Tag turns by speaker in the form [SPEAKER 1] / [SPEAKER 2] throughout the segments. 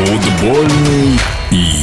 [SPEAKER 1] Футбольный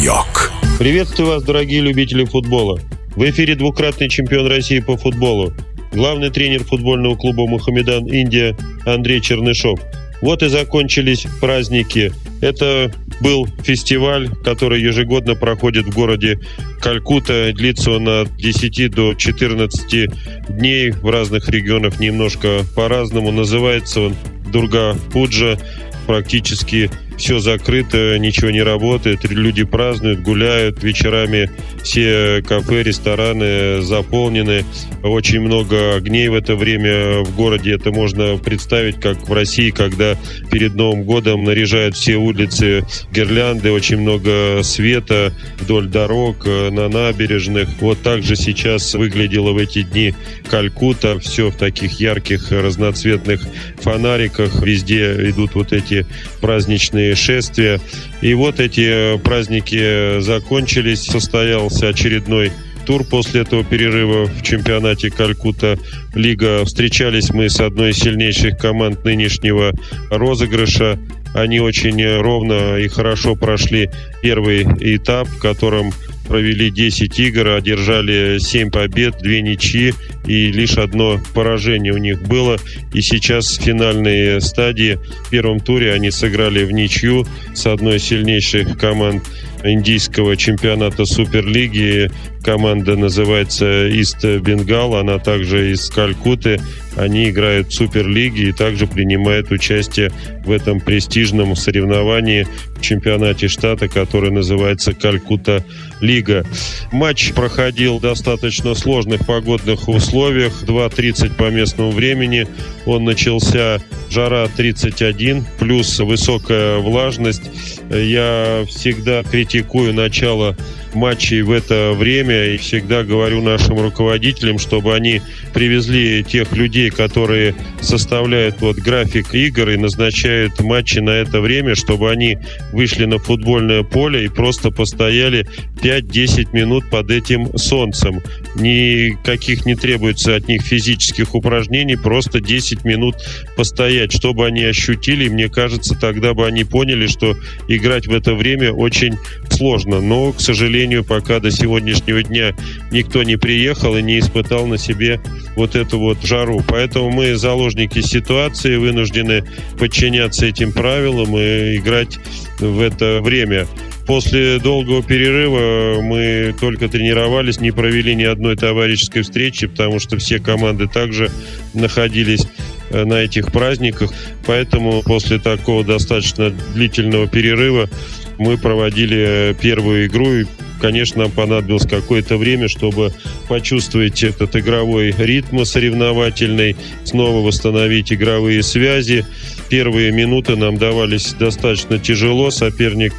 [SPEAKER 1] йог.
[SPEAKER 2] Приветствую вас, дорогие любители футбола. В эфире двукратный чемпион России по футболу, главный тренер футбольного клуба «Мухаммедан Индия» Андрей Чернышов. Вот и закончились праздники. Это был фестиваль, который ежегодно проходит в городе Калькута. Длится он от 10 до 14 дней в разных регионах немножко по-разному. Называется он Дурга Пуджа. Практически все закрыто, ничего не работает, люди празднуют, гуляют, вечерами все кафе, рестораны заполнены, очень много огней в это время в городе, это можно представить, как в России, когда перед Новым годом наряжают все улицы гирлянды, очень много света вдоль дорог, э, на набережных. Вот так же сейчас выглядело в эти дни Калькута, все в таких ярких разноцветных фонариках, везде идут вот эти праздничные шествия. И вот эти э, праздники закончились, состоялся очередной тур после этого перерыва в чемпионате Калькута Лига. Встречались мы с одной из сильнейших команд нынешнего розыгрыша. Они очень ровно и хорошо прошли первый этап, в котором провели 10 игр, одержали 7 побед, 2 ничьи и лишь одно поражение у них было. И сейчас в финальной стадии, в первом туре они сыграли в ничью с одной из сильнейших команд индийского чемпионата Суперлиги. Команда называется Ист Бенгал, она также из Калькуты. Они играют в Суперлиге и также принимают участие в этом престижном соревновании в чемпионате штата, который называется Калькута Лига. Матч проходил в достаточно сложных погодных условиях, 2.30 по местному времени. Он начался жара 31, плюс высокая влажность. Я всегда критикую начало матчей в это время и всегда говорю нашим руководителям, чтобы они привезли тех людей, которые составляют вот график игр и назначают матчи на это время, чтобы они вышли на футбольное поле и просто постояли 5-10 минут под этим солнцем. Никаких не требуется от них физических упражнений, просто 10 минут постоять, чтобы они ощутили. И мне кажется, тогда бы они поняли, что играть в это время очень сложно. Но, к сожалению, пока до сегодняшнего дня никто не приехал и не испытал на себе вот эту вот жару. Поэтому мы заложники ситуации, вынуждены подчиняться этим правилам и играть в это время. После долгого перерыва мы только тренировались, не провели ни одной товарищеской встречи, потому что все команды также находились э, на этих праздниках. Поэтому после такого достаточно длительного перерыва мы проводили первую игру. И, конечно, нам понадобилось какое-то время, чтобы почувствовать этот игровой ритм соревновательный, снова восстановить игровые связи. Первые минуты нам давались достаточно тяжело. Соперник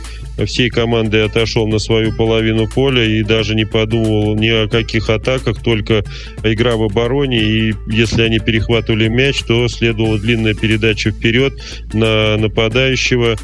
[SPEAKER 2] всей командой отошел на свою половину поля и даже не подумал ни о каких атаках, только игра в обороне. И если они перехватывали мяч, то следовала длинная передача вперед на нападающего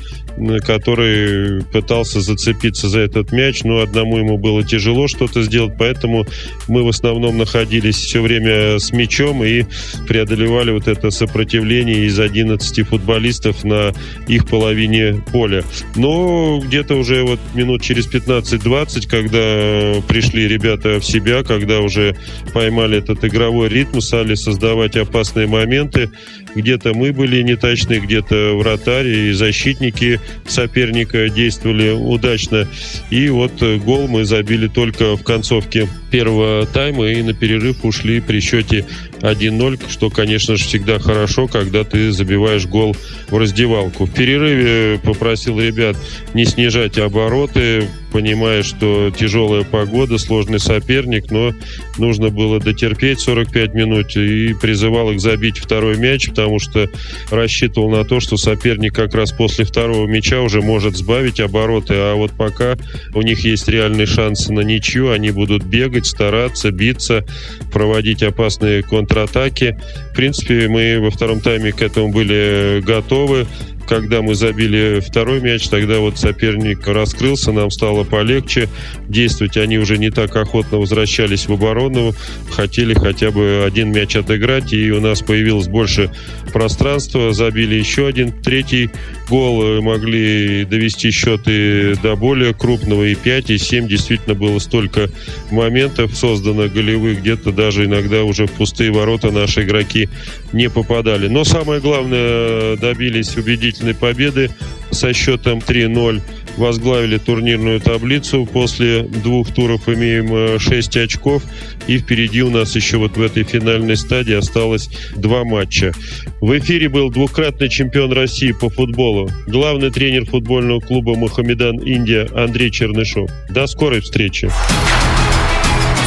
[SPEAKER 2] который пытался зацепиться за этот мяч, но одному ему было тяжело что-то сделать, поэтому мы в основном находились все время с мячом и преодолевали вот это сопротивление из 11 футболистов на их половине поля. Но где-то уже вот минут через 15-20, когда пришли ребята в себя, когда уже поймали этот игровой ритм, стали создавать опасные моменты, где-то мы были неточны, где-то вратарь и защитники соперника действовали удачно. И вот э, гол мы забили только в концовке первого тайма и на перерыв ушли при счете 1-0, что, конечно же, всегда хорошо, когда ты забиваешь гол в раздевалку. В перерыве попросил ребят не снижать обороты, понимая, что тяжелая погода, сложный соперник, но нужно было дотерпеть 45 минут и призывал их забить второй мяч, потому что рассчитывал на то, что соперник как раз после второго мяча уже может сбавить обороты, а вот пока у них есть реальный шанс на ничью, они будут бегать, стараться, биться, проводить опасные контратаки. В принципе, мы во втором тайме к этому были готовы. когда мы забили второй мяч, тогда вот соперник раскрылся, нам стало полегче действовать. Они уже не так охотно возвращались в оборону, хотели хотя бы один мяч отыграть, и у нас появилось больше пространства. Забили еще один, третий гол, могли довести счеты до более крупного, и 5, и 7. Действительно было столько моментов создано голевых, где-то даже иногда уже в пустые ворота наши игроки не попадали. Но самое главное, добились убедительной победы со счетом 3-0 возглавили турнирную таблицу. После двух туров имеем 6 э, очков. И впереди у нас еще вот в этой финальной стадии осталось два матча. В эфире был двукратный чемпион России по футболу, главный тренер футбольного клуба «Мухаммедан Индия» Андрей Чернышов. До скорой встречи.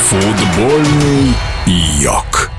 [SPEAKER 1] Футбольный йог.